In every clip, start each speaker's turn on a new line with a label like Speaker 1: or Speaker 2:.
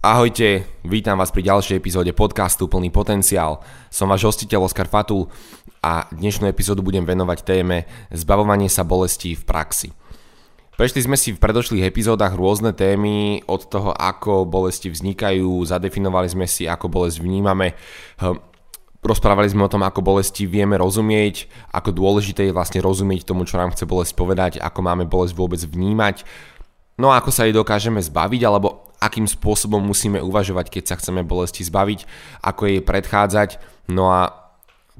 Speaker 1: Ahojte, vítam vás pri ďalšej epizóde podcastu Plný potenciál. Som váš hostiteľ Oskar Fatul a dnešnú epizódu budem venovať téme zbavovanie sa bolestí v praxi. Prešli sme si v predošlých epizódach rôzne témy od toho, ako bolesti vznikajú, zadefinovali sme si, ako bolesť vnímame, hm, rozprávali sme o tom, ako bolesti vieme rozumieť, ako dôležité je vlastne rozumieť tomu, čo nám chce bolesť povedať, ako máme bolesť vôbec vnímať, no a ako sa jej dokážeme zbaviť, alebo akým spôsobom musíme uvažovať, keď sa chceme bolesti zbaviť, ako jej predchádzať. No a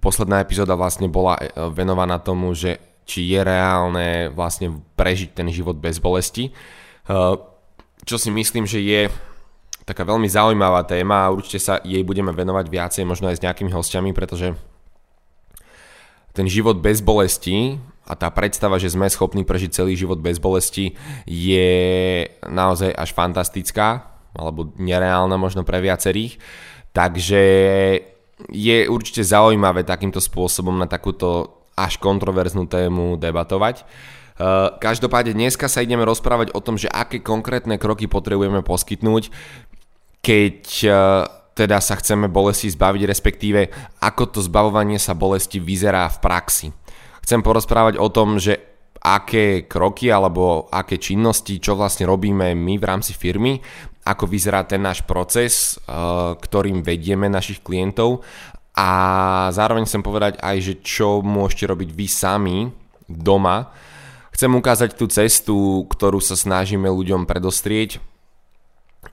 Speaker 1: posledná epizóda vlastne bola e, venovaná tomu, že či je reálne vlastne prežiť ten život bez bolesti. E, čo si myslím, že je taká veľmi zaujímavá téma a určite sa jej budeme venovať viacej, možno aj s nejakými hostiami, pretože ten život bez bolesti a tá predstava, že sme schopní prežiť celý život bez bolesti je naozaj až fantastická alebo nereálna možno pre viacerých. Takže je určite zaujímavé takýmto spôsobom na takúto až kontroverznú tému debatovať. Uh, každopádne dneska sa ideme rozprávať o tom, že aké konkrétne kroky potrebujeme poskytnúť, keď uh, teda sa chceme bolesti zbaviť, respektíve ako to zbavovanie sa bolesti vyzerá v praxi chcem porozprávať o tom, že aké kroky alebo aké činnosti, čo vlastne robíme my v rámci firmy, ako vyzerá ten náš proces, eh, ktorým vedieme našich klientov a zároveň chcem povedať aj, že čo môžete robiť vy sami doma. Chcem ukázať tú cestu, ktorú sa snažíme ľuďom predostrieť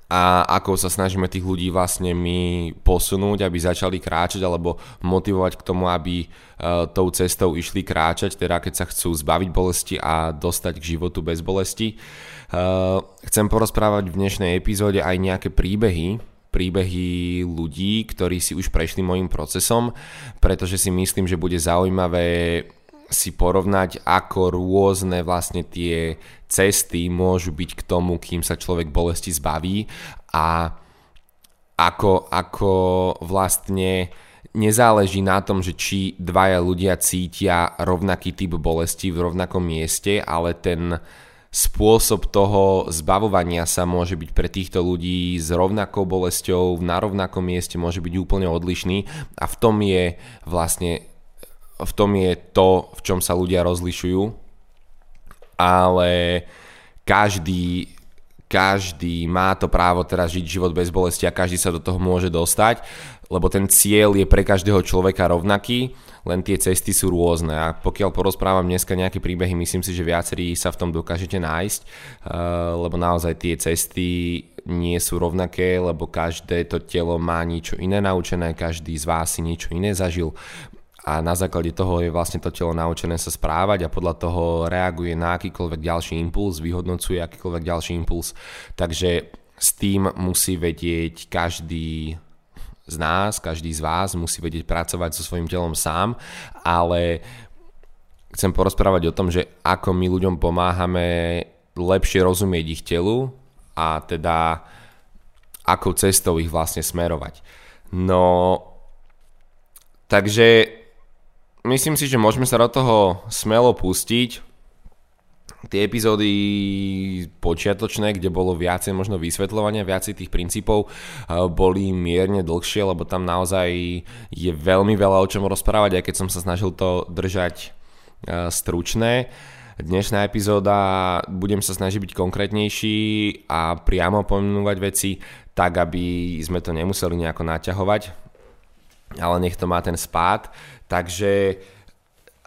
Speaker 1: a ako sa snažíme tých ľudí vlastne my posunúť, aby začali kráčať alebo motivovať k tomu, aby uh, tou cestou išli kráčať, teda keď sa chcú zbaviť bolesti a dostať k životu bez bolesti. Uh, chcem porozprávať v dnešnej epizóde aj nejaké príbehy, príbehy ľudí, ktorí si už prešli môjim procesom, pretože si myslím, že bude zaujímavé si porovnať, ako rôzne vlastne tie cesty môžu byť k tomu, kým sa človek bolesti zbaví a ako, ako vlastne nezáleží na tom, že či dvaja ľudia cítia rovnaký typ bolesti v rovnakom mieste, ale ten spôsob toho zbavovania sa môže byť pre týchto ľudí s rovnakou bolesťou na rovnakom mieste môže byť úplne odlišný a v tom je vlastne v tom je to, v čom sa ľudia rozlišujú, ale každý, každý má to právo teraz žiť život bez bolesti a každý sa do toho môže dostať, lebo ten cieľ je pre každého človeka rovnaký, len tie cesty sú rôzne. A pokiaľ porozprávam dneska nejaké príbehy, myslím si, že viacerí sa v tom dokážete nájsť, eh, lebo naozaj tie cesty nie sú rovnaké, lebo každé to telo má niečo iné naučené, každý z vás si niečo iné zažil a na základe toho je vlastne to telo naučené sa správať a podľa toho reaguje na akýkoľvek ďalší impuls, vyhodnocuje akýkoľvek ďalší impuls. Takže s tým musí vedieť každý z nás, každý z vás musí vedieť pracovať so svojím telom sám, ale chcem porozprávať o tom, že ako my ľuďom pomáhame lepšie rozumieť ich telu a teda akou cestou ich vlastne smerovať. No, takže myslím si, že môžeme sa do toho smelo pustiť. Tie epizódy počiatočné, kde bolo viacej možno vysvetľovania, viacej tých princípov, eh, boli mierne dlhšie, lebo tam naozaj je veľmi veľa o čom rozprávať, aj keď som sa snažil to držať eh, stručné. Dnešná epizóda budem sa snažiť byť konkrétnejší a priamo pomenúvať veci tak, aby sme to nemuseli nejako naťahovať, ale nech to má ten spád. Takže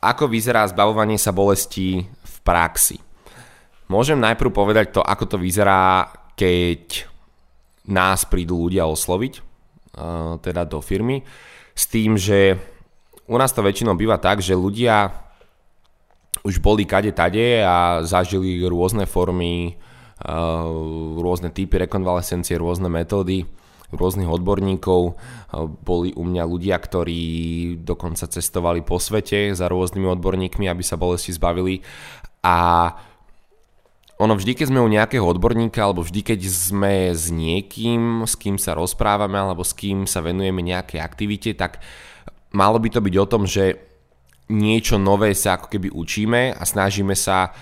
Speaker 1: ako vyzerá zbavovanie sa bolesti v praxi? Môžem najprv povedať to, ako to vyzerá, keď nás prídu ľudia osloviť, teda do firmy, s tým, že u nás to väčšinou býva tak, že ľudia už boli kade tade a zažili rôzne formy, rôzne typy rekonvalescencie, rôzne metódy rôznych odborníkov. Boli u mňa ľudia, ktorí dokonca cestovali po svete za rôznymi odborníkmi, aby sa bolesti zbavili. A ono vždy, keď sme u nejakého odborníka, alebo vždy, keď sme s niekým, s kým sa rozprávame, alebo s kým sa venujeme nejakej aktivite, tak malo by to byť o tom, že niečo nové sa ako keby učíme a snažíme sa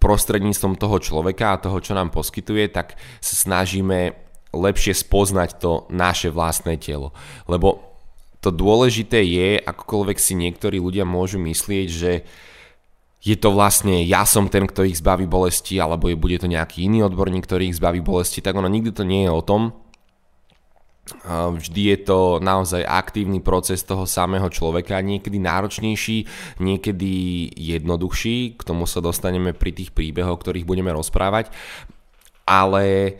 Speaker 1: prostredníctvom toho človeka a toho, čo nám poskytuje, tak sa snažíme lepšie spoznať to naše vlastné telo. Lebo to dôležité je, akokoľvek si niektorí ľudia môžu myslieť, že je to vlastne ja som ten, kto ich zbaví bolesti, alebo je, bude to nejaký iný odborník, ktorý ich zbaví bolesti, tak ono nikdy to nie je o tom. Vždy je to naozaj aktívny proces toho samého človeka, niekedy náročnejší, niekedy jednoduchší, k tomu sa dostaneme pri tých príbehoch, o ktorých budeme rozprávať, ale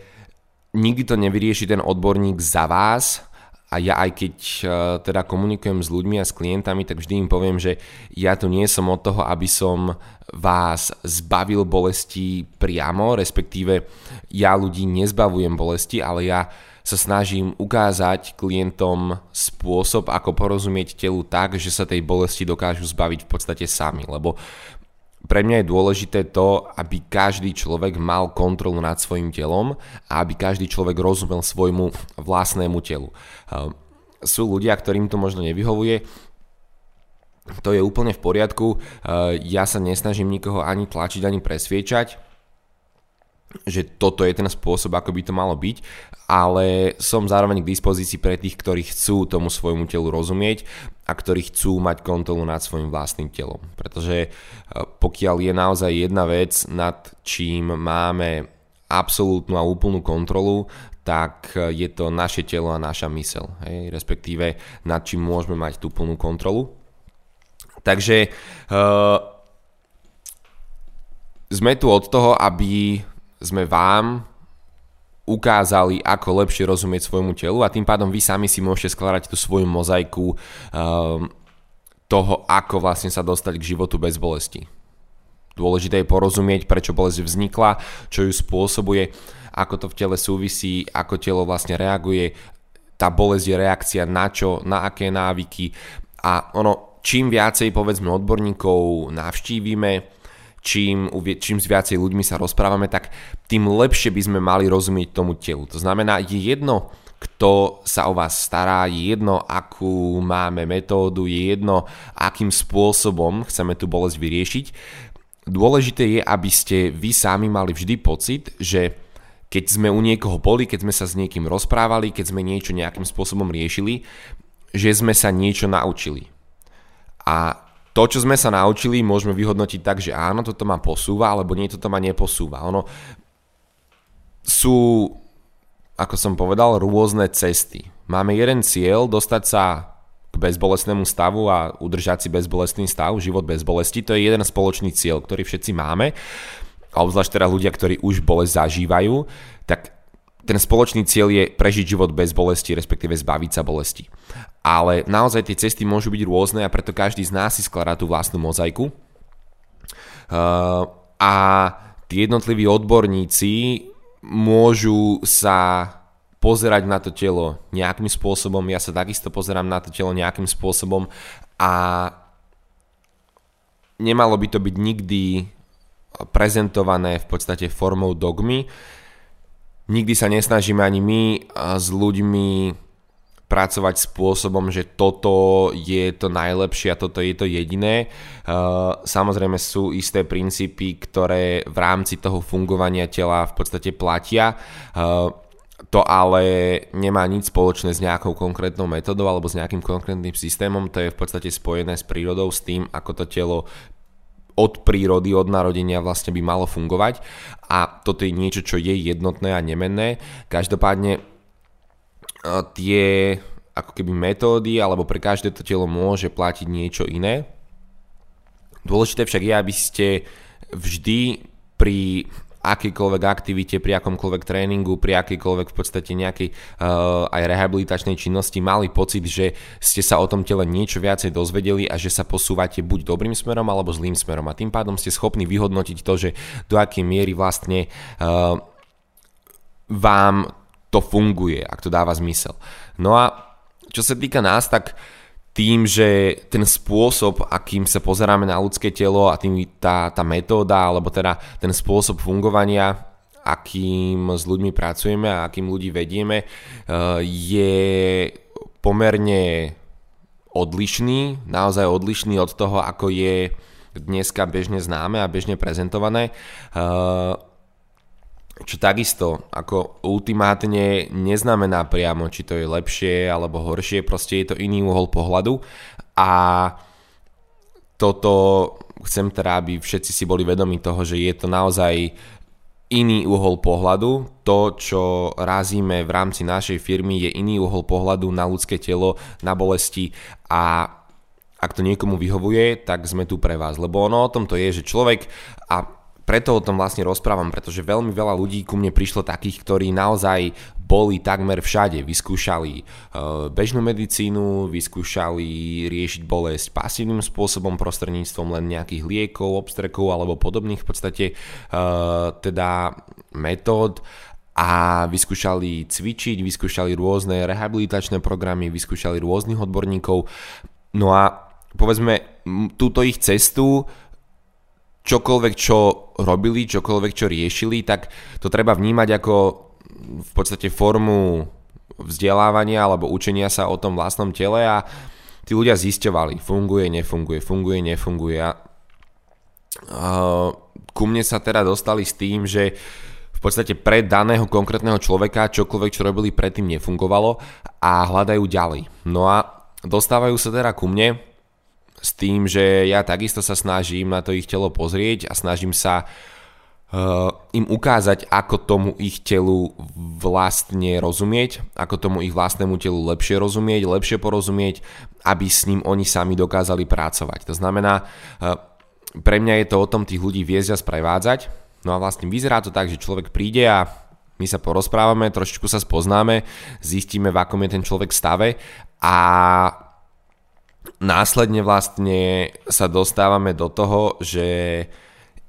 Speaker 1: nikdy to nevyrieši ten odborník za vás, a ja aj keď uh, teda komunikujem s ľuďmi a s klientami, tak vždy im poviem, že ja tu nie som od toho, aby som vás zbavil bolesti priamo, respektíve ja ľudí nezbavujem bolesti, ale ja sa snažím ukázať klientom spôsob, ako porozumieť telu tak, že sa tej bolesti dokážu zbaviť v podstate sami, lebo pre mňa je dôležité to, aby každý človek mal kontrolu nad svojim telom a aby každý človek rozumel svojmu vlastnému telu. Ehm, sú ľudia, ktorým to možno nevyhovuje, to je úplne v poriadku, ehm, ja sa nesnažím nikoho ani tlačiť, ani presviečať, že toto je ten spôsob, ako by to malo byť, ale som zároveň k dispozícii pre tých, ktorí chcú tomu svojmu telu rozumieť a ktorí chcú mať kontrolu nad svojim vlastným telom. Pretože e, pokiaľ je naozaj jedna vec, nad čím máme absolútnu a úplnú kontrolu, tak e, je to naše telo a naša mysel. Hej? Respektíve nad čím môžeme mať tú plnú kontrolu. Takže uh, sme tu od toho, aby sme vám ukázali, ako lepšie rozumieť svojmu telu a tým pádom vy sami si môžete skladať tú svoju mozaiku um, toho, ako vlastne sa dostať k životu bez bolesti. Dôležité je porozumieť, prečo bolesť vznikla, čo ju spôsobuje, ako to v tele súvisí, ako telo vlastne reaguje, tá bolesť je reakcia na čo, na aké návyky a ono, čím viacej povedzme odborníkov navštívime, čím, čím s viacej ľuďmi sa rozprávame, tak tým lepšie by sme mali rozumieť tomu telu. To znamená, je jedno, kto sa o vás stará, je jedno, akú máme metódu, je jedno, akým spôsobom chceme tú bolesť vyriešiť. Dôležité je, aby ste vy sami mali vždy pocit, že keď sme u niekoho boli, keď sme sa s niekým rozprávali, keď sme niečo nejakým spôsobom riešili, že sme sa niečo naučili. A to, čo sme sa naučili, môžeme vyhodnotiť tak, že áno, toto ma posúva, alebo nie, toto ma neposúva. Ono sú, ako som povedal, rôzne cesty. Máme jeden cieľ, dostať sa k bezbolestnému stavu a udržať si bezbolestný stav, život bez bolesti. To je jeden spoločný cieľ, ktorý všetci máme. A obzvlášť teda ľudia, ktorí už bolesť zažívajú, tak ten spoločný cieľ je prežiť život bez bolesti, respektíve zbaviť sa bolesti. Ale naozaj tie cesty môžu byť rôzne a preto každý z nás si skladá tú vlastnú mozaiku. Uh, a tí jednotliví odborníci môžu sa pozerať na to telo nejakým spôsobom, ja sa takisto pozerám na to telo nejakým spôsobom a nemalo by to byť nikdy prezentované v podstate formou dogmy, nikdy sa nesnažíme ani my s ľuďmi pracovať spôsobom, že toto je to najlepšie a toto je to jediné. Samozrejme sú isté princípy, ktoré v rámci toho fungovania tela v podstate platia. To ale nemá nič spoločné s nejakou konkrétnou metodou alebo s nejakým konkrétnym systémom, to je v podstate spojené s prírodou, s tým, ako to telo od prírody, od narodenia vlastne by malo fungovať a toto je niečo, čo je jednotné a nemenné. Každopádne tie ako keby metódy alebo pre každé to telo môže platiť niečo iné. Dôležité však je, aby ste vždy pri akýkoľvek aktivite, pri akomkoľvek tréningu, pri akýkoľvek v podstate nejakej uh, aj rehabilitačnej činnosti mali pocit, že ste sa o tom tele niečo viacej dozvedeli a že sa posúvate buď dobrým smerom alebo zlým smerom a tým pádom ste schopní vyhodnotiť to, že do akej miery vlastne uh, vám to funguje, ak to dáva zmysel. No a čo sa týka nás, tak tým, že ten spôsob, akým sa pozeráme na ľudské telo a tým tá, tá metóda, alebo teda ten spôsob fungovania, akým s ľuďmi pracujeme a akým ľudí vedieme, eh, je pomerne odlišný, naozaj odlišný od toho, ako je dneska bežne známe a bežne prezentované. Čo takisto ako ultimátne neznamená priamo, či to je lepšie alebo horšie, proste je to iný uhol pohľadu a toto chcem teda, aby všetci si boli vedomi toho, že je to naozaj iný uhol pohľadu. To, čo razíme v rámci našej firmy, je iný uhol pohľadu na ľudské telo, na bolesti a ak to niekomu vyhovuje, tak sme tu pre vás. Lebo ono o tom to je, že človek, a preto o tom vlastne rozprávam, pretože veľmi veľa ľudí ku mne prišlo takých, ktorí naozaj boli takmer všade. Vyskúšali uh, bežnú medicínu, vyskúšali riešiť bolesť pasívnym spôsobom prostredníctvom len nejakých liekov, obstrekov alebo podobných v podstate uh, teda metód a vyskúšali cvičiť, vyskúšali rôzne rehabilitačné programy, vyskúšali rôznych odborníkov. No a povedzme, túto ich cestu čokoľvek, čo robili, čokoľvek, čo riešili, tak to treba vnímať ako v podstate formu vzdelávania alebo učenia sa o tom vlastnom tele a tí ľudia zisťovali, funguje, nefunguje, funguje, nefunguje. A ku mne sa teda dostali s tým, že v podstate pre daného konkrétneho človeka čokoľvek, čo robili predtým, nefungovalo a hľadajú ďalej. No a dostávajú sa teda ku mne s tým, že ja takisto sa snažím na to ich telo pozrieť a snažím sa uh, im ukázať, ako tomu ich telu vlastne rozumieť, ako tomu ich vlastnému telu lepšie rozumieť, lepšie porozumieť, aby s ním oni sami dokázali pracovať. To znamená, uh, pre mňa je to o tom tých ľudí viesť a sprevádzať. No a vlastne vyzerá to tak, že človek príde a my sa porozprávame, trošičku sa spoznáme, zistíme, v akom je ten človek stave a následne vlastne sa dostávame do toho, že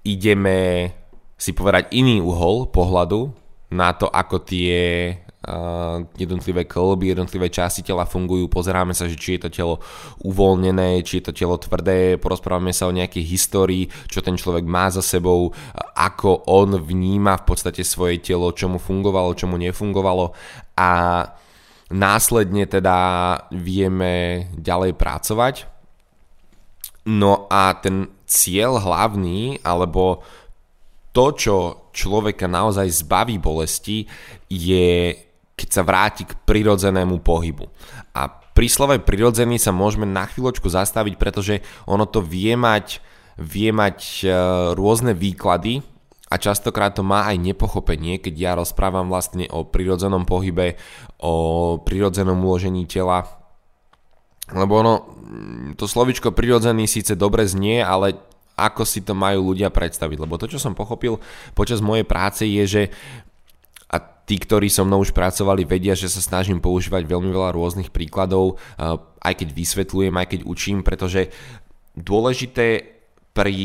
Speaker 1: ideme si povedať iný uhol pohľadu na to, ako tie uh, jednotlivé kolby, jednotlivé časti tela fungujú, pozeráme sa, že či je to telo uvoľnené, či je to telo tvrdé, porozprávame sa o nejakej histórii, čo ten človek má za sebou, ako on vníma v podstate svoje telo, čo mu fungovalo, čo mu nefungovalo. A Následne teda vieme ďalej pracovať. No a ten cieľ hlavný, alebo to, čo človeka naozaj zbaví bolesti, je keď sa vráti k prirodzenému pohybu. A pri slove prirodzený sa môžeme na chvíľočku zastaviť, pretože ono to vie mať, vie mať e, rôzne výklady, a častokrát to má aj nepochopenie, keď ja rozprávam vlastne o prirodzenom pohybe, o prirodzenom uložení tela. Lebo ono, to slovičko prirodzený síce dobre znie, ale ako si to majú ľudia predstaviť. Lebo to, čo som pochopil počas mojej práce je, že a tí, ktorí so mnou už pracovali, vedia, že sa snažím používať veľmi veľa rôznych príkladov, aj keď vysvetľujem, aj keď učím, pretože dôležité pri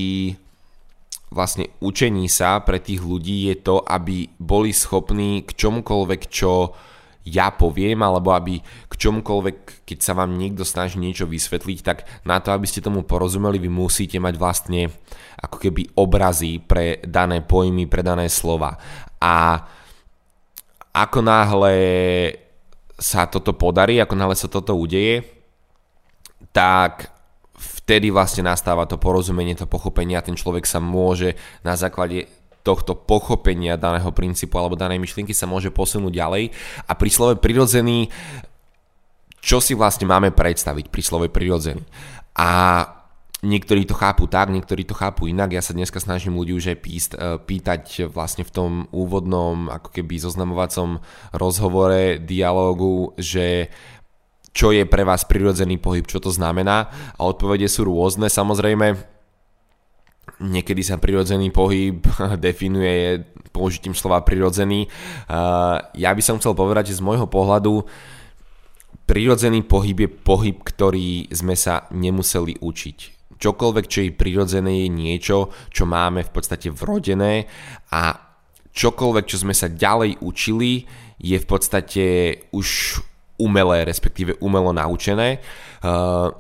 Speaker 1: vlastne učení sa pre tých ľudí je to, aby boli schopní k čomukoľvek, čo ja poviem, alebo aby k čomukoľvek, keď sa vám niekto snaží niečo vysvetliť, tak na to, aby ste tomu porozumeli, vy musíte mať vlastne ako keby obrazy pre dané pojmy, pre dané slova. A ako náhle sa toto podarí, ako náhle sa toto udeje, tak vtedy vlastne nastáva to porozumenie, to pochopenie a ten človek sa môže na základe tohto pochopenia daného princípu alebo danej myšlienky sa môže posunúť ďalej a pri slove prirodzený čo si vlastne máme predstaviť pri slove prirodzený. A niektorí to chápu tak, niektorí to chápu inak. Ja sa dneska snažím ľudí už aj píst, e, pýtať vlastne v tom úvodnom ako keby zoznamovacom rozhovore, dialógu, že čo je pre vás prirodzený pohyb, čo to znamená a odpovede sú rôzne samozrejme. Niekedy sa prirodzený pohyb definuje použitím slova prirodzený. Ja by som chcel povedať, že z môjho pohľadu prirodzený pohyb je pohyb, ktorý sme sa nemuseli učiť. Čokoľvek, čo je prirodzené, je niečo, čo máme v podstate vrodené a čokoľvek, čo sme sa ďalej učili, je v podstate už umelé, respektíve umelo naučené. Uh,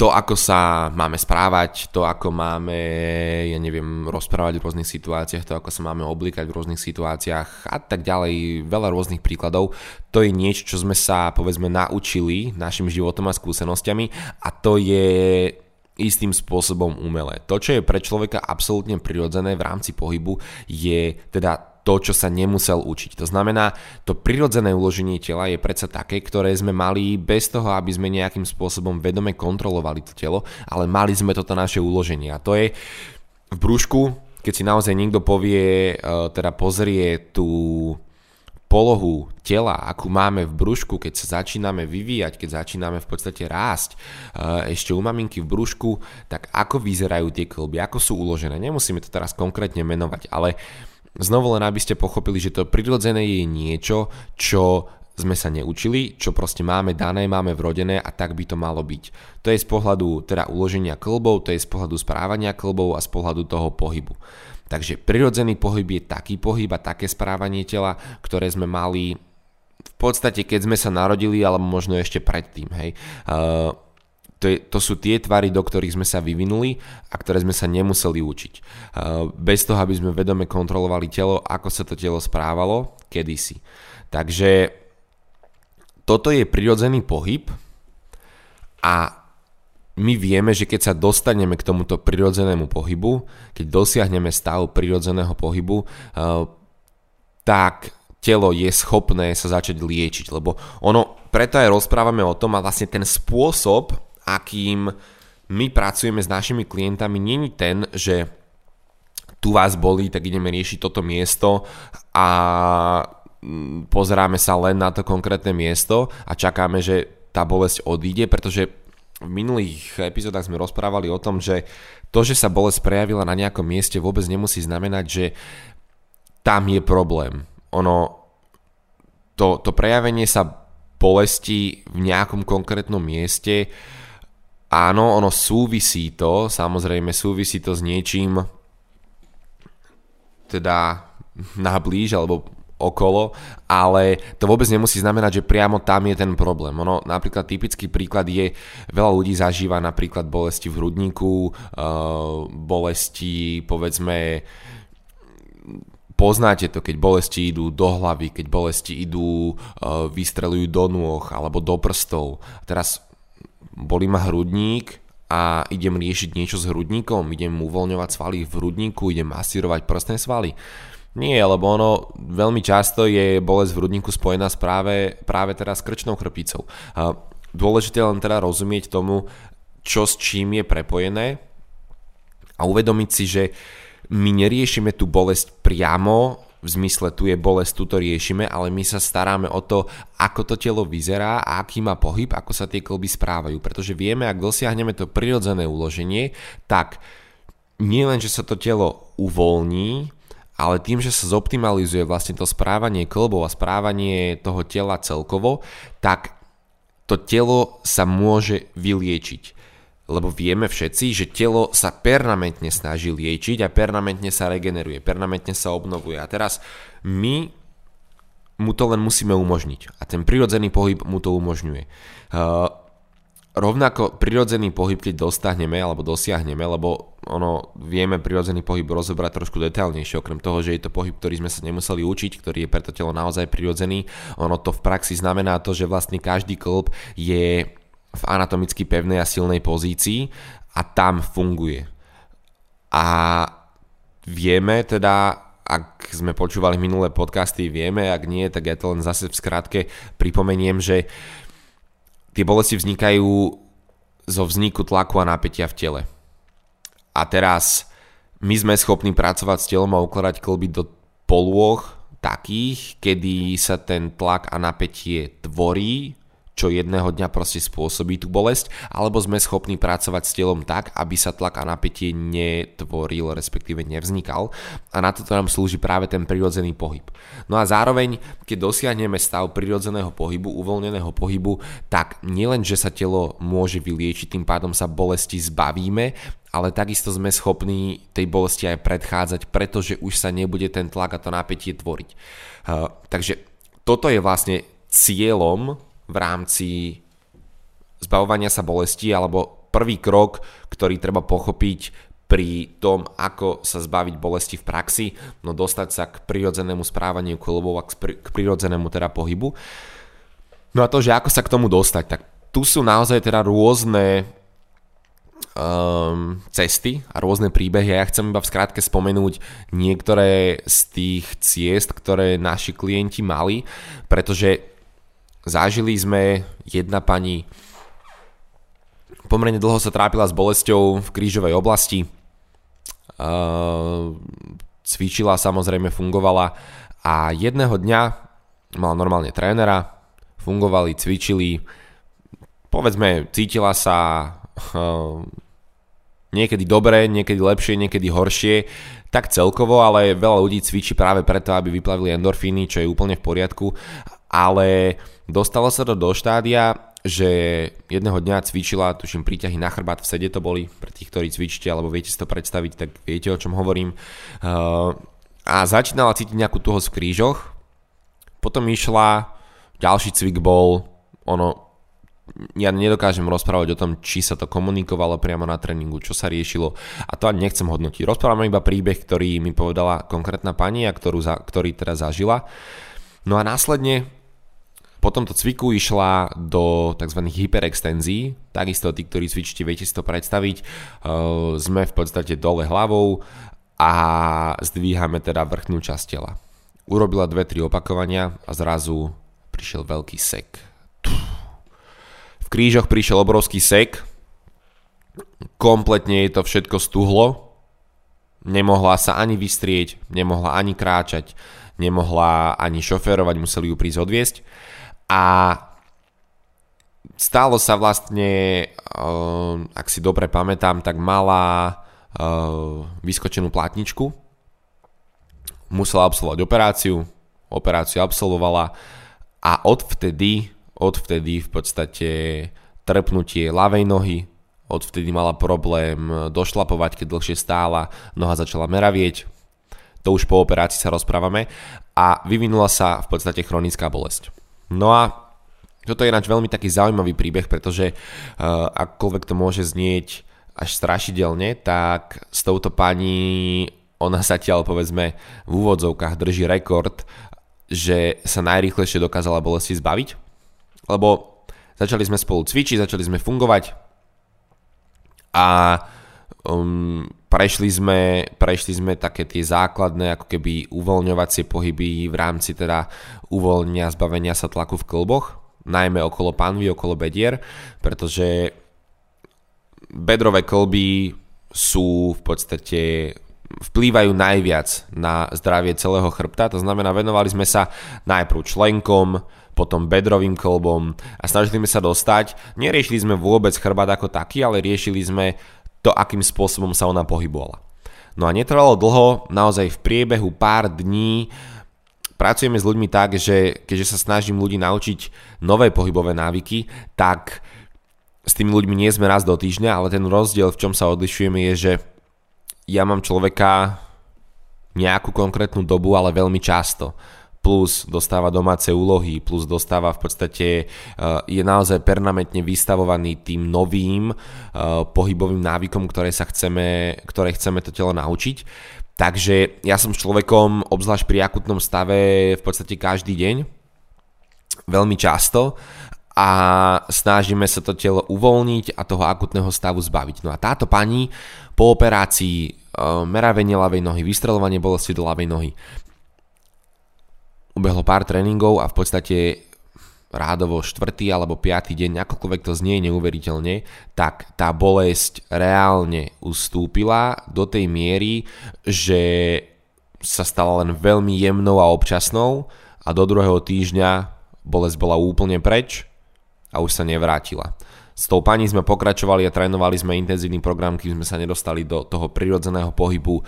Speaker 1: to, ako sa máme správať, to, ako máme, ja neviem, rozprávať v rôznych situáciách, to, ako sa máme oblikať v rôznych situáciách a tak ďalej, veľa rôznych príkladov, to je niečo, čo sme sa, povedzme, naučili našim životom a skúsenostiami a to je istým spôsobom umelé. To, čo je pre človeka absolútne prirodzené v rámci pohybu, je teda to, čo sa nemusel učiť. To znamená, to prirodzené uloženie tela je predsa také, ktoré sme mali bez toho, aby sme nejakým spôsobom vedome kontrolovali to telo, ale mali sme toto naše uloženie. A to je v brúšku, keď si naozaj niekto povie, e, teda pozrie tú polohu tela, akú máme v brúšku, keď sa začíname vyvíjať, keď začíname v podstate rásť e, ešte u maminky v brúšku, tak ako vyzerajú tie klby, ako sú uložené. Nemusíme to teraz konkrétne menovať, ale Znovu len aby ste pochopili, že to prirodzené je niečo, čo sme sa neučili, čo proste máme dané, máme vrodené a tak by to malo byť. To je z pohľadu teda uloženia klbov, to je z pohľadu správania klbov a z pohľadu toho pohybu. Takže prirodzený pohyb je taký pohyb a také správanie tela, ktoré sme mali v podstate keď sme sa narodili, alebo možno ešte predtým. Hej. Uh, to, je, to sú tie tvary, do ktorých sme sa vyvinuli a ktoré sme sa nemuseli učiť. Bez toho, aby sme vedome kontrolovali telo, ako sa to telo správalo kedysi. Takže toto je prirodzený pohyb a my vieme, že keď sa dostaneme k tomuto prirodzenému pohybu, keď dosiahneme stav prirodzeného pohybu, tak telo je schopné sa začať liečiť, lebo ono, preto aj rozprávame o tom a vlastne ten spôsob, akým my pracujeme s našimi klientami, není ten, že tu vás bolí, tak ideme riešiť toto miesto a mm, pozeráme sa len na to konkrétne miesto a čakáme, že tá bolesť odíde, pretože v minulých epizódach sme rozprávali o tom, že to, že sa bolesť prejavila na nejakom mieste vôbec nemusí znamenať, že tam je problém. Ono, to, to prejavenie sa bolesti v nejakom konkrétnom mieste Áno, ono súvisí to, samozrejme súvisí to s niečím teda na blíž alebo okolo, ale to vôbec nemusí znamenať, že priamo tam je ten problém. Ono, napríklad typický príklad je, veľa ľudí zažíva napríklad bolesti v hrudníku, uh, bolesti povedzme poznáte to, keď bolesti idú do hlavy, keď bolesti idú, uh, vystrelujú do nôh alebo do prstov. Teraz boli ma hrudník a idem riešiť niečo s hrudníkom, idem uvoľňovať svaly v hrudníku, idem masírovať prstné svaly. Nie, lebo ono veľmi často je bolesť v hrudníku spojená s práve, práve teraz krčnou chrbticou. Dôležité len teda rozumieť tomu, čo s čím je prepojené a uvedomiť si, že my neriešime tú bolesť priamo v zmysle tu je bolesť, tu to riešime, ale my sa staráme o to, ako to telo vyzerá a aký má pohyb, ako sa tie klby správajú. Pretože vieme, ak dosiahneme to prirodzené uloženie, tak nie len, že sa to telo uvoľní, ale tým, že sa zoptimalizuje vlastne to správanie klbov a správanie toho tela celkovo, tak to telo sa môže vyliečiť lebo vieme všetci, že telo sa permanentne snaží liečiť a permanentne sa regeneruje, permanentne sa obnovuje. A teraz my mu to len musíme umožniť a ten prirodzený pohyb mu to umožňuje. Uh, rovnako prirodzený pohyb, keď dostaneme alebo dosiahneme, lebo ono vieme prirodzený pohyb rozobrať trošku detailnejšie, okrem toho, že je to pohyb, ktorý sme sa nemuseli učiť, ktorý je pre to telo naozaj prirodzený. Ono to v praxi znamená to, že vlastne každý klb je v anatomicky pevnej a silnej pozícii a tam funguje. A vieme teda, ak sme počúvali minulé podcasty, vieme, ak nie, tak ja to len zase v skratke pripomeniem, že tie bolesti vznikajú zo vzniku tlaku a napätia v tele. A teraz my sme schopní pracovať s telom a ukladať klby do polôch takých, kedy sa ten tlak a napätie tvorí čo jedného dňa proste spôsobí tú bolesť, alebo sme schopní pracovať s telom tak, aby sa tlak a napätie netvoril, respektíve nevznikal. A na toto nám slúži práve ten prirodzený pohyb. No a zároveň, keď dosiahneme stav prirodzeného pohybu, uvoľneného pohybu, tak nielen, že sa telo môže vyliečiť, tým pádom sa bolesti zbavíme, ale takisto sme schopní tej bolesti aj predchádzať, pretože už sa nebude ten tlak a to napätie tvoriť. Uh, takže toto je vlastne cieľom v rámci zbavovania sa bolesti alebo prvý krok, ktorý treba pochopiť pri tom, ako sa zbaviť bolesti v praxi, no dostať sa k prirodzenému správaniu klubov a k prirodzenému teda pohybu. No a to, že ako sa k tomu dostať, tak tu sú naozaj teda rôzne um, cesty a rôzne príbehy a ja chcem iba v skrátke spomenúť niektoré z tých ciest, ktoré naši klienti mali, pretože zažili sme jedna pani pomerne dlho sa trápila s bolesťou v krížovej oblasti. Cvičila samozrejme, fungovala. A jedného dňa mala normálne trénera, fungovali, cvičili, povedzme, cítila sa niekedy dobre, niekedy lepšie, niekedy horšie, tak celkovo, ale veľa ľudí cvičí práve preto, aby vyplavili endorfíny, čo je úplne v poriadku, ale dostalo sa to do štádia, že jedného dňa cvičila, tuším, príťahy na chrbát v sede to boli, pre tých, ktorí cvičíte, alebo viete si to predstaviť, tak viete, o čom hovorím. Uh, a začínala cítiť nejakú tuhosť v krížoch, potom išla, ďalší cvik bol, ono, ja nedokážem rozprávať o tom, či sa to komunikovalo priamo na tréningu, čo sa riešilo a to ani nechcem hodnotiť. Rozprávam iba príbeh, ktorý mi povedala konkrétna pani a ktorú za, ktorý teda zažila. No a následne po tomto cviku išla do tzv. hyperextenzií, takisto tí, ktorí cvičíte, viete si to predstaviť. Uh, sme v podstate dole hlavou a zdvíhame teda vrchnú časť tela. Urobila dve, tri opakovania a zrazu prišiel veľký sek. V krížoch prišiel obrovský sek, kompletne jej to všetko stuhlo, nemohla sa ani vystrieť, nemohla ani kráčať, nemohla ani šoférovať, museli ju prísť odviesť a stalo sa vlastne, uh, ak si dobre pamätám, tak mala uh, vyskočenú platničku, musela absolvovať operáciu, operáciu absolvovala a odvtedy, odvtedy v podstate trpnutie ľavej nohy, odvtedy mala problém došlapovať, keď dlhšie stála, noha začala meravieť, to už po operácii sa rozprávame. A vyvinula sa v podstate chronická bolesť. No a toto je ináč veľmi taký zaujímavý príbeh, pretože uh, akkoľvek to môže znieť až strašidelne, tak s touto pani ona zatiaľ povedzme v úvodzovkách drží rekord, že sa najrýchlejšie dokázala bolesti zbaviť, lebo začali sme spolu cvičiť, začali sme fungovať a um, prešli sme, prešli sme také tie základné ako keby uvoľňovacie pohyby v rámci teda uvoľnenia, zbavenia sa tlaku v klboch, najmä okolo panvy, okolo bedier, pretože bedrové klby sú v podstate vplývajú najviac na zdravie celého chrbta, to znamená venovali sme sa najprv členkom, potom bedrovým klbom a snažili sme sa dostať, neriešili sme vôbec chrbát ako taký, ale riešili sme to, akým spôsobom sa ona pohybovala. No a netrvalo dlho, naozaj v priebehu pár dní pracujeme s ľuďmi tak, že keďže sa snažím ľudí naučiť nové pohybové návyky, tak s tými ľuďmi nie sme raz do týždňa, ale ten rozdiel, v čom sa odlišujeme, je, že ja mám človeka nejakú konkrétnu dobu, ale veľmi často plus dostáva domáce úlohy, plus dostáva v podstate, eh, je naozaj permanentne vystavovaný tým novým eh, pohybovým návykom, ktoré sa chceme, ktoré chceme to telo naučiť. Takže ja som s človekom, obzvlášť pri akutnom stave, v podstate každý deň, veľmi často a snažíme sa to telo uvoľniť a toho akutného stavu zbaviť. No a táto pani po operácii uh, meravenie ľavej nohy, vystrelovanie bolesti do ľavej nohy, ubehlo pár tréningov a v podstate rádovo štvrtý alebo piatý deň, akokoľvek to znie neuveriteľne, tak tá bolesť reálne ustúpila do tej miery, že sa stala len veľmi jemnou a občasnou a do druhého týždňa bolesť bola úplne preč a už sa nevrátila. S tou pani sme pokračovali a trénovali sme intenzívny program, kým sme sa nedostali do toho prirodzeného pohybu uh,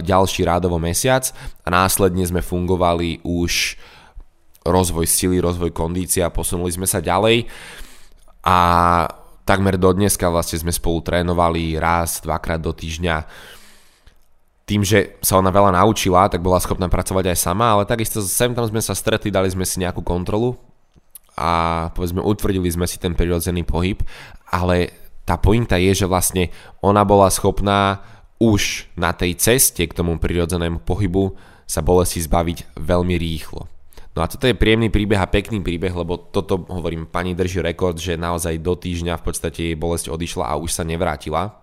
Speaker 1: ďalší rádovo mesiac a následne sme fungovali už rozvoj sily, rozvoj kondícia, posunuli sme sa ďalej. A takmer do dneska vlastne sme spolu trénovali raz, dvakrát do týždňa. Tým, že sa ona veľa naučila, tak bola schopná pracovať aj sama, ale takisto sem tam sme sa stretli, dali sme si nejakú kontrolu a povedzme utvrdili sme si ten prirodzený pohyb, ale tá pointa je, že vlastne ona bola schopná už na tej ceste k tomu prirodzenému pohybu sa bolesti zbaviť veľmi rýchlo. No a toto je príjemný príbeh a pekný príbeh, lebo toto, hovorím, pani drží rekord, že naozaj do týždňa v podstate jej bolesť odišla a už sa nevrátila.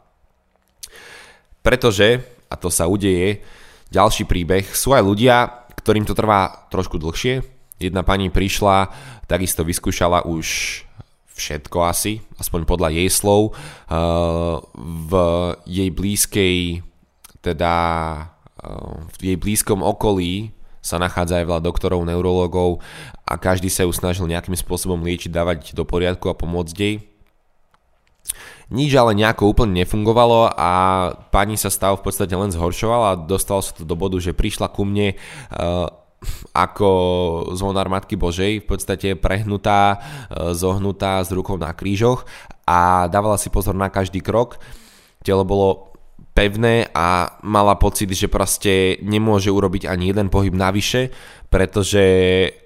Speaker 1: Pretože, a to sa udeje, ďalší príbeh, sú aj ľudia, ktorým to trvá trošku dlhšie. Jedna pani prišla, takisto vyskúšala už všetko asi, aspoň podľa jej slov, eh, v jej blízkej, teda eh, v jej blízkom okolí sa nachádza aj veľa doktorov, neurologov a každý sa ju snažil nejakým spôsobom liečiť, dávať do poriadku a pomôcť jej. Nič ale nejako úplne nefungovalo a pani sa stav v podstate len zhoršovala a dostalo sa to do bodu, že prišla ku mne uh, ako zvonár Matky Božej, v podstate prehnutá, uh, zohnutá s rukou na krížoch a dávala si pozor na každý krok. Telo bolo pevné a mala pocit, že proste nemôže urobiť ani jeden pohyb navyše, pretože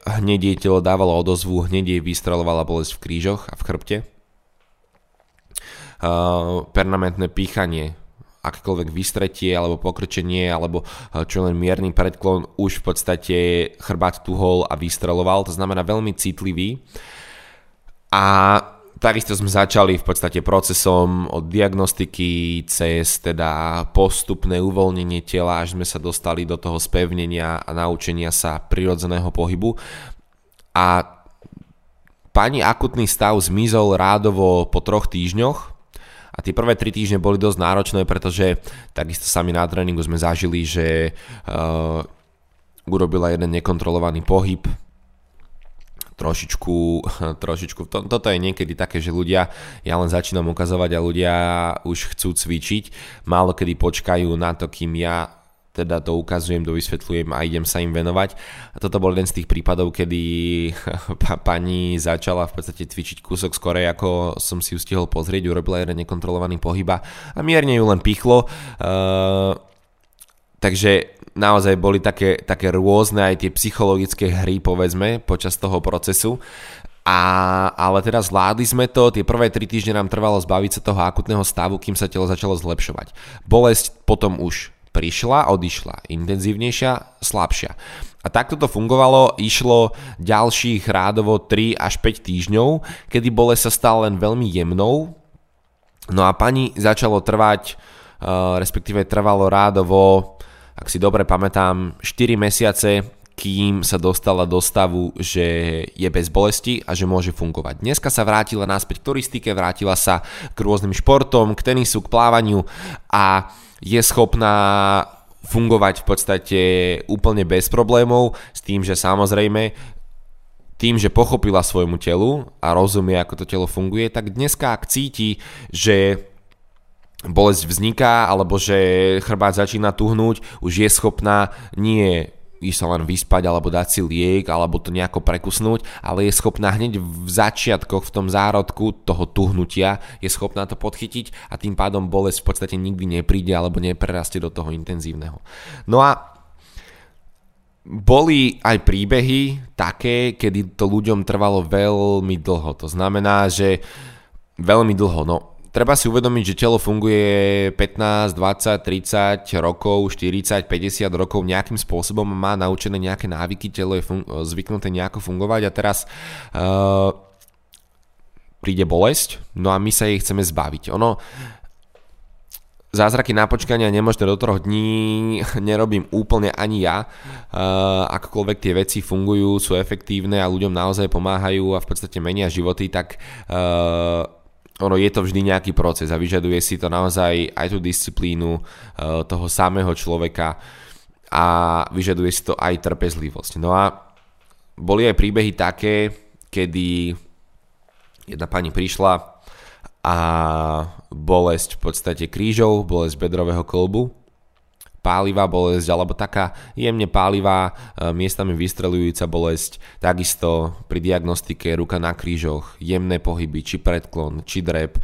Speaker 1: hneď jej telo dávalo odozvu, hneď jej vystrelovala bolesť v krížoch a v chrbte. Uh, permanentné pýchanie, akékoľvek vystretie alebo pokrčenie alebo čo len mierny predklon už v podstate chrbát tuhol a vystreloval, to znamená veľmi citlivý. A Takisto sme začali v podstate procesom od diagnostiky cez teda postupné uvoľnenie tela, až sme sa dostali do toho spevnenia a naučenia sa prirodzeného pohybu. A pani akutný stav zmizol rádovo po troch týždňoch, a tie prvé tri týždne boli dosť náročné, pretože takisto sami na tréningu sme zažili, že uh, urobila jeden nekontrolovaný pohyb, trošičku, trošičku, to, toto je niekedy také, že ľudia, ja len začínam ukazovať a ľudia už chcú cvičiť, málo kedy počkajú na to, kým ja teda to ukazujem, dovysvetľujem a idem sa im venovať. A toto bol jeden z tých prípadov, kedy pani začala v podstate cvičiť kúsok skorej, ako som si ju stihol pozrieť, urobila jeden nekontrolovaný pohyba a mierne ju len pichlo. Uh, takže naozaj boli také, také rôzne aj tie psychologické hry, povedzme, počas toho procesu. A, ale teda zvládli sme to, tie prvé 3 týždne nám trvalo zbaviť sa toho akutného stavu, kým sa telo začalo zlepšovať. Bolesť potom už prišla, odišla, intenzívnejšia, slabšia. A takto to fungovalo, išlo ďalších rádovo 3 až 5 týždňov, kedy bolesť sa stala len veľmi jemnou. No a pani začalo trvať, uh, respektíve trvalo rádovo ak si dobre pamätám, 4 mesiace, kým sa dostala do stavu, že je bez bolesti a že môže fungovať. Dneska sa vrátila naspäť k turistike, vrátila sa k rôznym športom, k tenisu, k plávaniu a je schopná fungovať v podstate úplne bez problémov, s tým, že samozrejme tým, že pochopila svojmu telu a rozumie, ako to telo funguje, tak dneska ak cíti, že bolesť vzniká, alebo že chrbát začína tuhnúť, už je schopná nie ísť sa len vyspať alebo dať si liek alebo to nejako prekusnúť, ale je schopná hneď v začiatkoch, v tom zárodku toho tuhnutia, je schopná to podchytiť a tým pádom bolesť v podstate nikdy nepríde alebo neprerastie do toho intenzívneho. No a boli aj príbehy také, kedy to ľuďom trvalo veľmi dlho. To znamená, že veľmi dlho, no treba si uvedomiť, že telo funguje 15, 20, 30 rokov, 40, 50 rokov nejakým spôsobom, má naučené nejaké návyky, telo je fun- zvyknuté nejako fungovať a teraz uh, príde bolesť, no a my sa jej chceme zbaviť. Ono, zázraky na počkania nemožné do troch dní nerobím úplne ani ja. Uh, akokoľvek tie veci fungujú, sú efektívne a ľuďom naozaj pomáhajú a v podstate menia životy, tak uh, ono je to vždy nejaký proces a vyžaduje si to naozaj aj tú disciplínu uh, toho samého človeka a vyžaduje si to aj trpezlivosť. No a boli aj príbehy také, kedy jedna pani prišla a bolesť v podstate krížov, bolesť bedrového kolbu pálivá bolesť alebo taká jemne pálivá, e, miestami vystrelujúca bolesť. Takisto pri diagnostike ruka na krížoch, jemné pohyby, či predklon, či drep, e,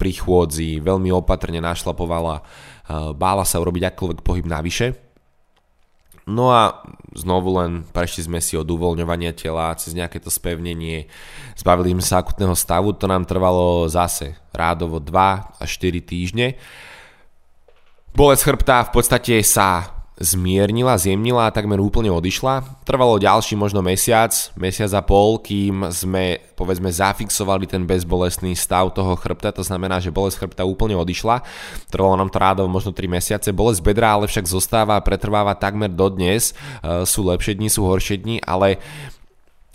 Speaker 1: pri chôdzi, veľmi opatrne našlapovala, e, bála sa urobiť akýkoľvek pohyb navyše. No a znovu len prešli sme si od uvoľňovania tela cez nejaké to spevnenie, zbavili sme sa akutného stavu, to nám trvalo zase rádovo 2 až 4 týždne Bolesť chrbta v podstate sa zmiernila, zjemnila a takmer úplne odišla. Trvalo ďalší možno mesiac, mesiac a pol, kým sme povedzme zafixovali ten bezbolestný stav toho chrbta, to znamená, že bolesť chrbta úplne odišla. Trvalo nám to rádo možno 3 mesiace. Bolesť bedra ale však zostáva a pretrváva takmer dodnes. E, sú lepšie dni, sú horšie dni, ale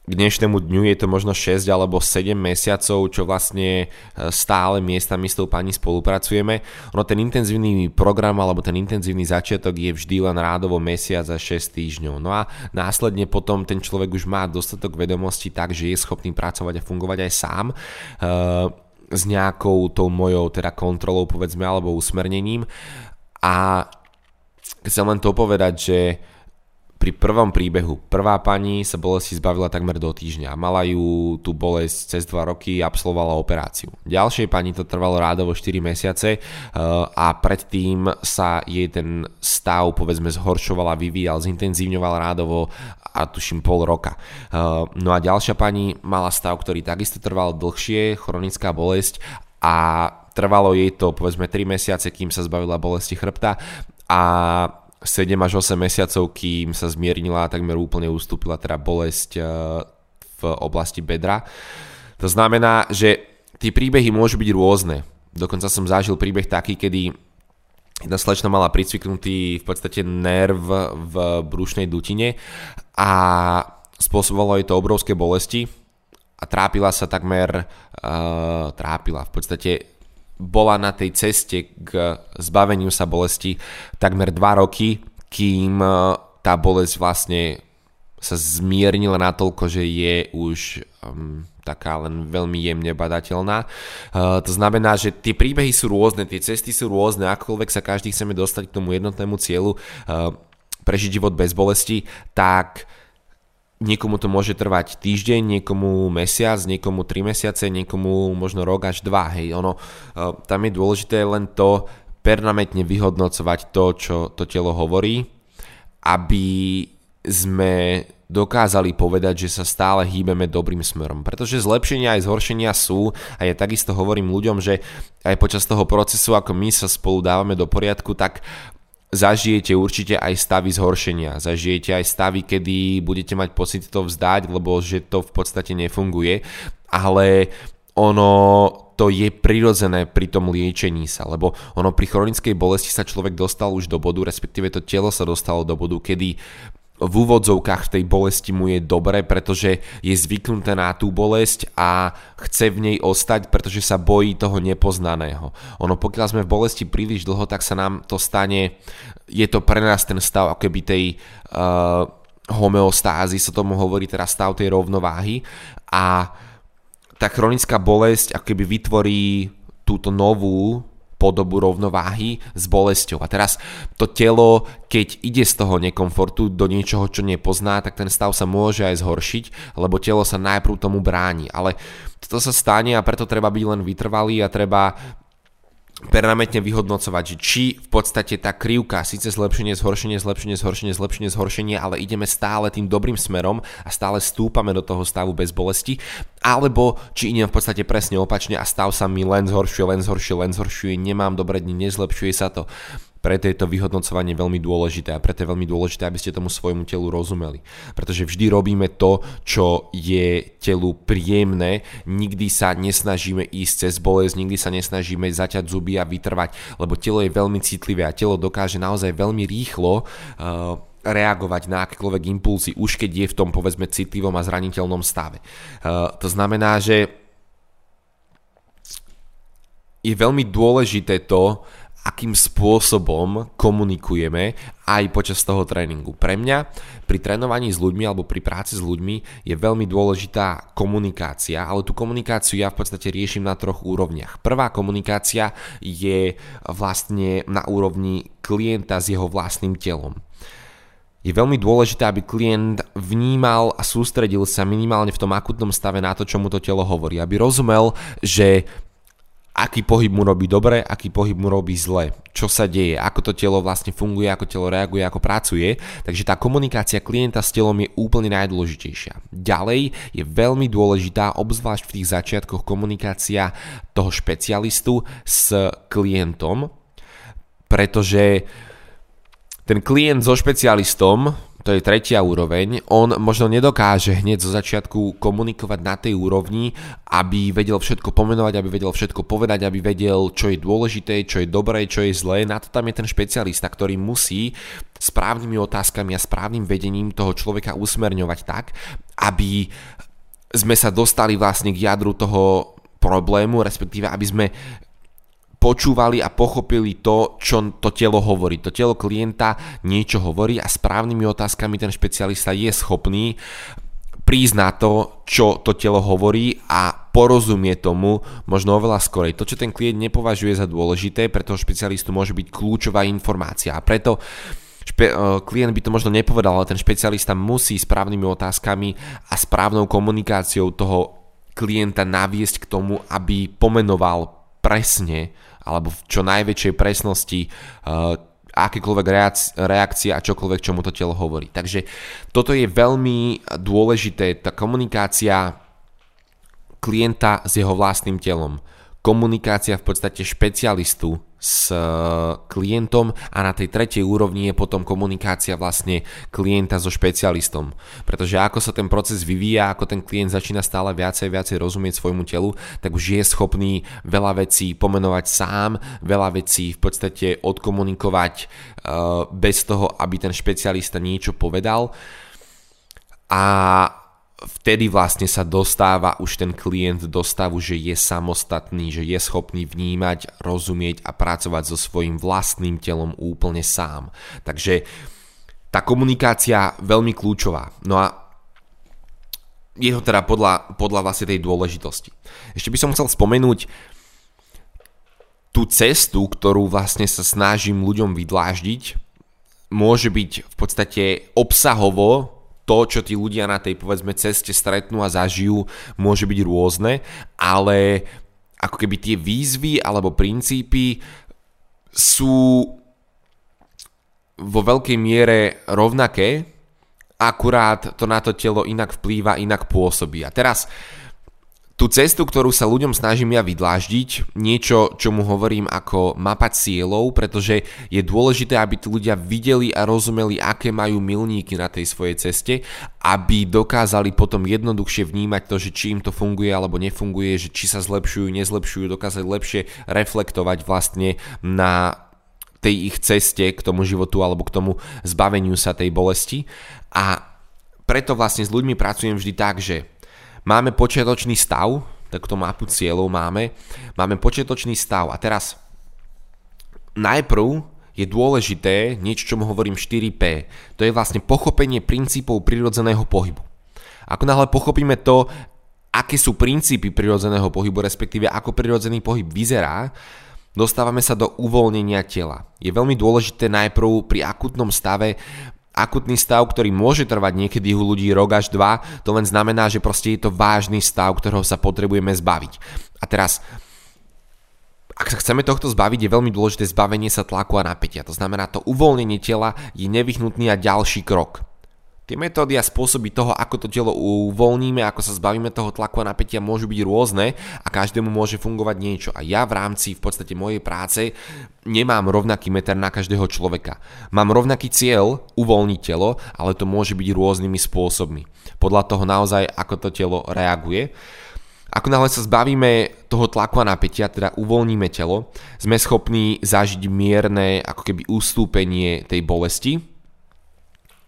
Speaker 1: k dnešnému dňu je to možno 6 alebo 7 mesiacov, čo vlastne e, stále miestami s tou pani spolupracujeme. Ono ten intenzívny program alebo ten intenzívny začiatok je vždy len rádovo mesiac a 6 týždňov. No a následne potom ten človek už má dostatok vedomostí tak, že je schopný pracovať a fungovať aj sám e, s nejakou tou mojou teda kontrolou povedzme alebo usmernením a chcem len to povedať, že pri prvom príbehu prvá pani sa bolesti zbavila takmer do týždňa. Mala ju tú bolesť cez 2 roky absolvovala operáciu. Ďalšej pani to trvalo rádovo 4 mesiace eh, a predtým sa jej ten stav povedzme zhoršoval a vyvíjal, zintenzívňoval rádovo a tuším pol roka. Eh, no a ďalšia pani mala stav, ktorý takisto trval dlhšie, chronická bolesť a trvalo jej to povedzme 3 mesiace, kým sa zbavila bolesti chrbta a 7 až 8 mesiacov, kým sa zmiernila a takmer úplne ustúpila teda bolesť eh, v oblasti bedra. To znamená, že tie príbehy môžu byť rôzne. Dokonca som zažil príbeh taký, kedy jedna slečna mala pricviknutý v podstate nerv v brušnej dutine a spôsobovalo jej to obrovské bolesti a trápila sa takmer, uh, trápila, v podstate bola na tej ceste k zbaveniu sa bolesti takmer 2 roky, kým e, tá bolesť vlastne sa zmiernila natoľko, že je už um, taká len veľmi jemne badateľná. Uh, to znamená, že tie príbehy sú rôzne, tie cesty sú rôzne, akokoľvek sa každý chceme dostať k tomu jednotnému cieľu, uh, prežiť život bez bolesti, tak uh, Niekomu to môže trvať týždeň, niekomu mesiac, niekomu 3 mesiace, niekomu možno rok až dva. Hej, ono, eh, tam je dôležité len to permanentne vyhodnocovať to, čo to telo hovorí, aby sme dokázali povedať, že sa stále hýbeme dobrým smerom. Pretože zlepšenia aj zhoršenia sú a ja takisto hovorím ľuďom, že aj počas toho procesu, ako my sa spolu dávame do poriadku, tak zažijete určite aj stavy zhoršenia, zažijete aj stavy, kedy budete mať pocit to vzdať, lebo že to v podstate nefunguje, ale ono to je prirodzené pri tom liečení sa, lebo ono pri chronickej bolesti sa človek dostal už do bodu, respektíve to telo sa dostalo do bodu, kedy v úvodzovkách v tej bolesti mu je dobre, pretože je zvyknuté na tú bolesť a chce v nej ostať, pretože sa bojí toho nepoznaného. Ono pokiaľ sme v bolesti príliš dlho, tak sa nám to stane, je to pre nás ten stav akoby tej uh, homeostázy, sa tomu hovorí teraz stav tej rovnováhy a tá chronická bolesť akoby vytvorí túto novú podobu rovnováhy s bolesťou. A teraz to telo, keď ide z toho nekomfortu do niečoho, čo nepozná, tak ten stav sa môže aj zhoršiť, lebo telo sa najprv tomu bráni. Ale toto sa stane a preto treba byť len vytrvalý a treba permanentne vyhodnocovať, že či v podstate tá krivka, síce zlepšenie, zhoršenie, zlepšenie, zhoršenie, zlepšenie, zhoršenie, ale ideme stále tým dobrým smerom a stále stúpame do toho stavu bez bolesti, alebo či idem v podstate presne opačne a stav sa mi len zhoršuje, len zhoršuje, len zhoršuje, nemám dobré dni, nezlepšuje sa to. Preto je to vyhodnocovanie veľmi dôležité a preto je veľmi dôležité, aby ste tomu svojmu telu rozumeli. Pretože vždy robíme to, čo je telu príjemné, nikdy sa nesnažíme ísť cez bolesť, nikdy sa nesnažíme zaťať zuby a vytrvať, lebo telo je veľmi citlivé a telo dokáže naozaj veľmi rýchlo uh, reagovať na akékoľvek impulzy, už keď je v tom povedzme citlivom a zraniteľnom stave. Uh, to znamená, že je veľmi dôležité to, akým spôsobom komunikujeme aj počas toho tréningu. Pre mňa pri trénovaní s ľuďmi alebo pri práci s ľuďmi je veľmi dôležitá komunikácia, ale tú komunikáciu ja v podstate riešim na troch úrovniach. Prvá komunikácia je vlastne na úrovni klienta s jeho vlastným telom je veľmi dôležité, aby klient vnímal a sústredil sa minimálne v tom akutnom stave na to, čo mu to telo hovorí. Aby rozumel, že aký pohyb mu robí dobre, aký pohyb mu robí zle, čo sa deje, ako to telo vlastne funguje, ako telo reaguje, ako pracuje. Takže tá komunikácia klienta s telom je úplne najdôležitejšia. Ďalej je veľmi dôležitá, obzvlášť v tých začiatkoch, komunikácia toho špecialistu s klientom, pretože Ten klient so špecialistom, to je tretia úroveň, on možno nedokáže hneď zo začiatku komunikovať na tej úrovni, aby vedel všetko pomenovať, aby vedel všetko povedať, aby vedel, čo je dôležité, čo je dobré, čo je zlé. Na to tam je ten špecialista, ktorý musí správnymi otázkami a správnym vedením toho človeka usmerňovať tak, aby sme sa dostali vlastne k jadru toho problému, respektíve aby sme počúvali a pochopili to, čo to telo hovorí. To telo klienta niečo hovorí a správnymi otázkami ten špecialista je schopný prísť na to, čo to telo hovorí a porozumie tomu možno oveľa skorej. To, čo ten klient nepovažuje za dôležité, pre toho špecialistu môže byť kľúčová informácia. A preto špe- e, klient by to možno nepovedal, ale ten špecialista musí správnymi otázkami a správnou komunikáciou toho klienta naviesť k tomu, aby pomenoval presne alebo v čo najväčšej presnosti uh, akékoľvek reakcie a čokoľvek, čo mu to telo hovorí. Takže toto je veľmi dôležité, tá komunikácia klienta s jeho vlastným telom komunikácia v podstate špecialistu s eh, klientom a na tej tretej úrovni je potom komunikácia vlastne klienta so špecialistom. Pretože ako sa ten proces vyvíja, ako ten klient začína stále viacej viacej rozumieť svojmu telu, tak už je schopný veľa vecí pomenovať sám, veľa vecí v podstate odkomunikovať uh, bez toho, aby ten špecialista niečo povedal. A vtedy vlastne sa dostáva už ten klient do stavu, že je samostatný, že je schopný vnímať, rozumieť a pracovať so svojím vlastným telom úplne sám. Takže tá komunikácia veľmi kľúčová. No a je to teda podľa, podľa vlastne tej dôležitosti. Ešte by som chcel spomenúť tú cestu, ktorú vlastne sa snažím ľuďom vydláždiť, môže byť v podstate obsahovo to, čo tí ľudia na tej povedzme ceste stretnú a zažijú, môže byť rôzne, ale ako keby tie výzvy alebo princípy sú vo veľkej miere rovnaké, akurát to na to telo inak vplýva, inak pôsobí. A teraz tú cestu, ktorú sa ľuďom snažím ja vydláždiť, niečo, čo mu hovorím ako mapa cieľov, pretože je dôležité, aby tí ľudia videli a rozumeli, aké majú milníky na tej svojej ceste, aby dokázali potom jednoduchšie vnímať to, že či im to funguje alebo nefunguje, že či sa zlepšujú, nezlepšujú, dokázať lepšie reflektovať vlastne na tej ich ceste k tomu životu alebo k tomu zbaveniu sa tej bolesti. A preto vlastne s ľuďmi pracujem vždy tak, že Máme počiatočný stav, takto mapu cieľov máme. Máme počiatočný stav a teraz najprv je dôležité niečo, čo mu hovorím 4P. To je vlastne pochopenie princípov prirodzeného pohybu. Ako náhle pochopíme to, aké sú princípy prirodzeného pohybu, respektíve ako prirodzený pohyb vyzerá, dostávame sa do uvoľnenia tela. Je veľmi dôležité najprv pri akutnom stave akutný stav, ktorý môže trvať niekedy u ľudí rok až dva, to len znamená, že proste je to vážny stav, ktorého sa potrebujeme zbaviť. A teraz, ak sa chceme tohto zbaviť, je veľmi dôležité zbavenie sa tlaku a napätia. To znamená, to uvoľnenie tela je nevyhnutný a ďalší krok. Tie metódy a spôsoby toho, ako to telo uvoľníme, ako sa zbavíme toho tlaku a napätia môžu byť rôzne a každému môže fungovať niečo. A ja v rámci v podstate mojej práce nemám rovnaký meter na každého človeka. Mám rovnaký cieľ uvoľniť telo, ale to môže byť rôznymi spôsobmi. Podľa toho naozaj, ako to telo reaguje. Ako náhle sa zbavíme toho tlaku a napätia, teda uvoľníme telo, sme schopní zažiť mierne ako keby ustúpenie tej bolesti,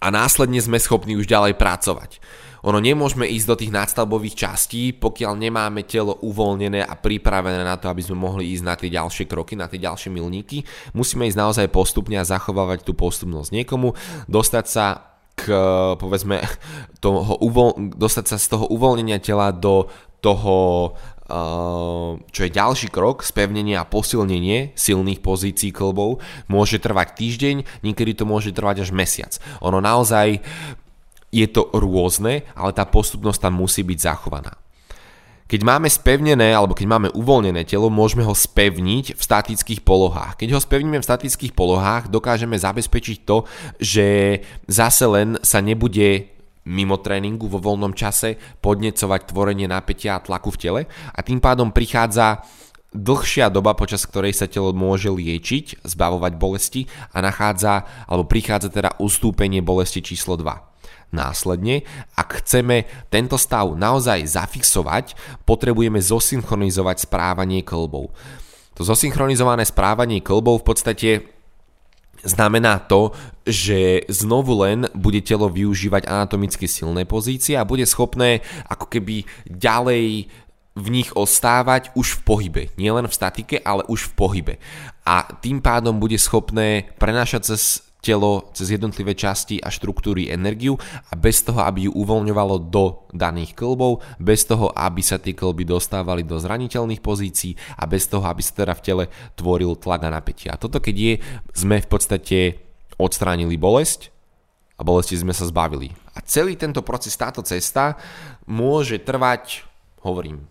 Speaker 1: a následne sme schopní už ďalej pracovať. Ono nemôžeme ísť do tých nadstavbových častí, pokiaľ nemáme telo uvoľnené a pripravené na to, aby sme mohli ísť na tie ďalšie kroky, na tie ďalšie milníky. Musíme ísť naozaj postupne a zachovávať tú postupnosť niekomu, dostať sa k, povedzme, toho uvol- dostať sa z toho uvoľnenia tela do toho čo je ďalší krok, spevnenie a posilnenie silných pozícií klbov, môže trvať týždeň, niekedy to môže trvať až mesiac. Ono naozaj je to rôzne, ale tá postupnosť tam musí byť zachovaná. Keď máme spevnené alebo keď máme uvoľnené telo, môžeme ho spevniť v statických polohách. Keď ho spevníme v statických polohách, dokážeme zabezpečiť to, že zase len sa nebude mimo tréningu vo voľnom čase podnecovať tvorenie napätia a tlaku v tele a tým pádom prichádza dlhšia doba, počas ktorej sa telo môže liečiť, zbavovať bolesti a nachádza, alebo prichádza teda ustúpenie bolesti číslo 2. Následne, ak chceme tento stav naozaj zafixovať, potrebujeme zosynchronizovať správanie klbov. To zosynchronizované správanie klbov v podstate znamená to, že znovu len bude telo využívať anatomicky silné pozície a bude schopné ako keby ďalej v nich ostávať už v pohybe. Nie len v statike, ale už v pohybe. A tým pádom bude schopné prenášať cez telo, cez jednotlivé časti a štruktúry energiu a bez toho, aby ju uvoľňovalo do daných klbov, bez toho, aby sa tie klby dostávali do zraniteľných pozícií a bez toho, aby sa teda v tele tvoril tlak a napätie. A toto keď je, sme v podstate odstránili bolesť a bolesti sme sa zbavili. A celý tento proces, táto cesta môže trvať, hovorím,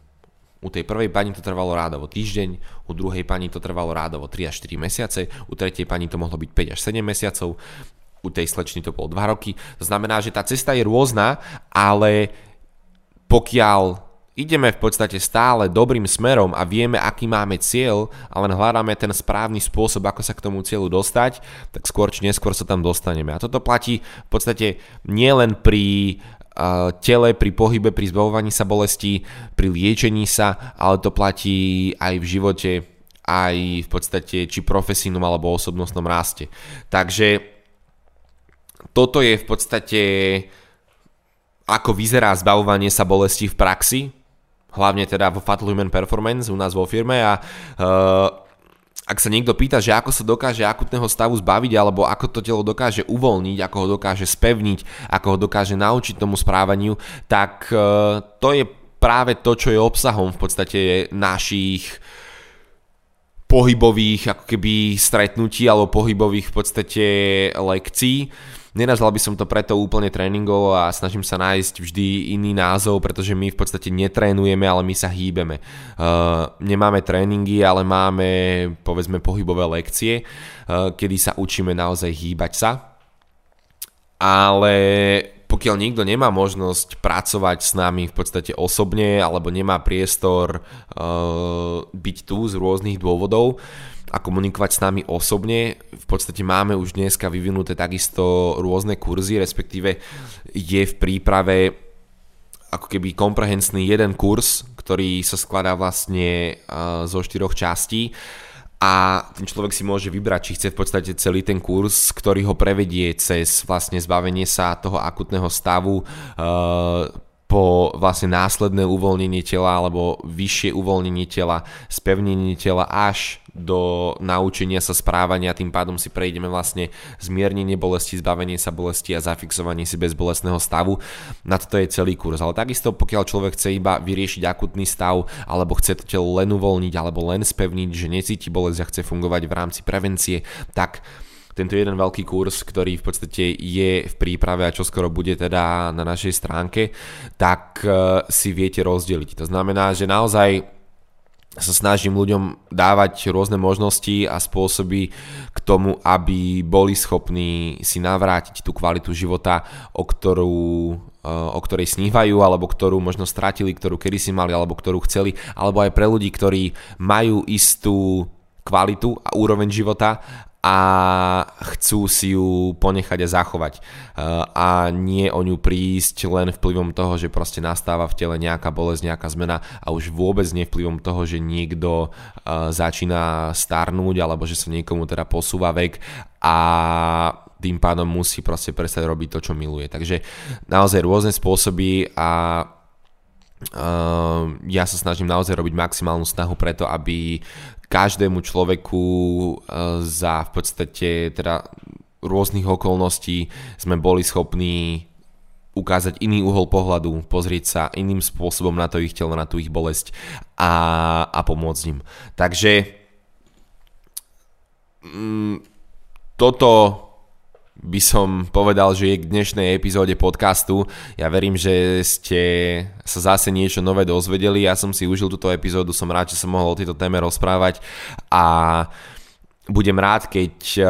Speaker 1: u tej prvej pani to trvalo rádovo týždeň, u druhej pani to trvalo rádovo 3 až 4 mesiace, u tretej pani to mohlo byť 5 až 7 mesiacov, u tej slečny to bolo 2 roky. To znamená, že tá cesta je rôzna, ale pokiaľ ideme v podstate stále dobrým smerom a vieme, aký máme cieľ a len hľadáme ten správny spôsob, ako sa k tomu cieľu dostať, tak skôr či neskôr sa tam dostaneme. A toto platí v podstate nielen pri tele, pri pohybe, pri zbavovaní sa bolesti, pri liečení sa, ale to platí aj v živote, aj v podstate či profesijnom alebo osobnostnom raste. Takže toto je v podstate ako vyzerá zbavovanie sa bolesti v praxi, hlavne teda vo Fatal Human Performance u nás vo firme a uh, ak sa niekto pýta, že ako sa dokáže akutného stavu zbaviť, alebo ako to telo dokáže uvoľniť, ako ho dokáže spevniť, ako ho dokáže naučiť tomu správaniu, tak e, to je práve to, čo je obsahom v podstate našich pohybových ako keby stretnutí alebo pohybových v podstate lekcií Nenazval by som to preto úplne tréningov a snažím sa nájsť vždy iný názov, pretože my v podstate netrénujeme, ale my sa hýbeme. Uh, nemáme tréningy, ale máme povedzme pohybové lekcie, uh, kedy sa učíme naozaj hýbať sa. Ale pokiaľ niekto nemá možnosť pracovať s nami v podstate osobne alebo nemá priestor uh, byť tu z rôznych dôvodov, a komunikovať s nami osobne. V podstate máme už dneska vyvinuté takisto rôzne kurzy, respektíve je v príprave ako keby komprehensný jeden kurz, ktorý sa skladá vlastne zo štyroch častí a ten človek si môže vybrať, či chce v podstate celý ten kurz, ktorý ho prevedie cez vlastne zbavenie sa toho akutného stavu, po vlastne následné uvoľnenie tela alebo vyššie uvoľnenie tela, spevnenie tela až do naučenia sa správania, tým pádom si prejdeme vlastne zmiernenie bolesti, zbavenie sa bolesti a zafixovanie si bezbolestného stavu. Na toto je celý kurz. Ale takisto pokiaľ človek chce iba vyriešiť akutný stav alebo chce to telo len uvoľniť alebo len spevniť, že necíti bolesť a chce fungovať v rámci prevencie, tak tento jeden veľký kurz, ktorý v podstate je v príprave a čoskoro bude teda na našej stránke, tak e, si viete rozdeliť. To znamená, že naozaj sa snažím ľuďom dávať rôzne možnosti a spôsoby k tomu, aby boli schopní si navrátiť tú kvalitu života, o ktorú e, o ktorej snívajú, alebo ktorú možno stratili, ktorú kedy si mali, alebo ktorú chceli, alebo aj pre ľudí, ktorí majú istú kvalitu a úroveň života a chcú si ju ponechať a zachovať eh, a nie o ňu prísť len vplyvom toho, že proste nastáva v tele nejaká bolesť, nejaká zmena a už vôbec nie vplyvom toho, že niekto eh, začína starnúť alebo že sa niekomu teda posúva vek a tým pádom musí proste prestať robiť to, čo miluje. Takže naozaj rôzne spôsoby a Uh, ja sa snažím naozaj robiť maximálnu snahu preto, aby každému človeku e, za v podstate teda rôznych okolností sme boli schopní ukázať iný uhol pohľadu, pozrieť sa iným spôsobom na to ich telo, na tú ich bolesť a, a pomôcť im. Takže mm, toto by som povedal, že je k dnešnej epizóde podcastu. Ja verím, že ste sa zase niečo nové dozvedeli. Ja som si užil túto epizódu, som rád, že som mohol o tejto téme rozprávať a budem rád, keď uh,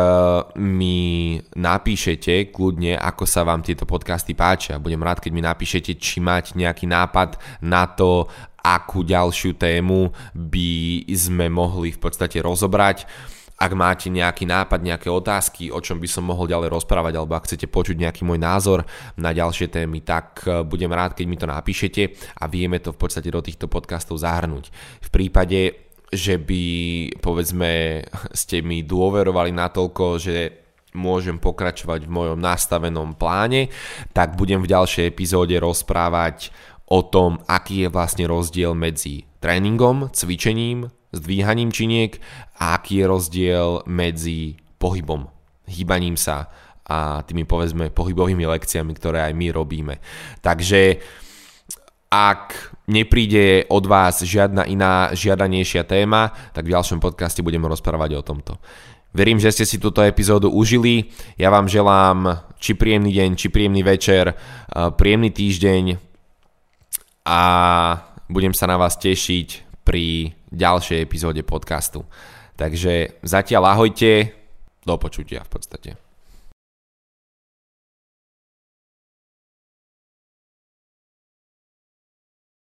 Speaker 1: mi napíšete kľudne, ako sa vám tieto podcasty páčia. Budem rád, keď mi napíšete, či máte nejaký nápad na to, akú ďalšiu tému by sme mohli v podstate rozobrať. Ak máte nejaký nápad, nejaké otázky, o čom by som mohol ďalej rozprávať, alebo ak chcete počuť nejaký môj názor na ďalšie témy, tak e, budem rád, keď mi to napíšete a vieme to v podstate do týchto podcastov zahrnúť. V prípade, že by povedzme ste mi dôverovali natoľko, že môžem pokračovať v mojom nastavenom pláne, tak budem v ďalšej epizóde rozprávať o tom, aký je vlastne rozdiel medzi tréningom, cvičením, zdvíhaním činiek a aký je rozdiel medzi pohybom, hýbaním sa a tými povedzme pohybovými lekciami, ktoré aj my robíme. Takže ak nepríde od vás žiadna iná žiadanejšia téma, tak v ďalšom podcaste budeme rozprávať o tomto. Verím, že ste si túto epizódu užili. Ja vám želám či príjemný deň, či príjemný večer, príjemný týždeň a budem sa na vás tešiť pri ďalšej epizóde podcastu. Takže zatiaľ ahojte, do počutia v podstate.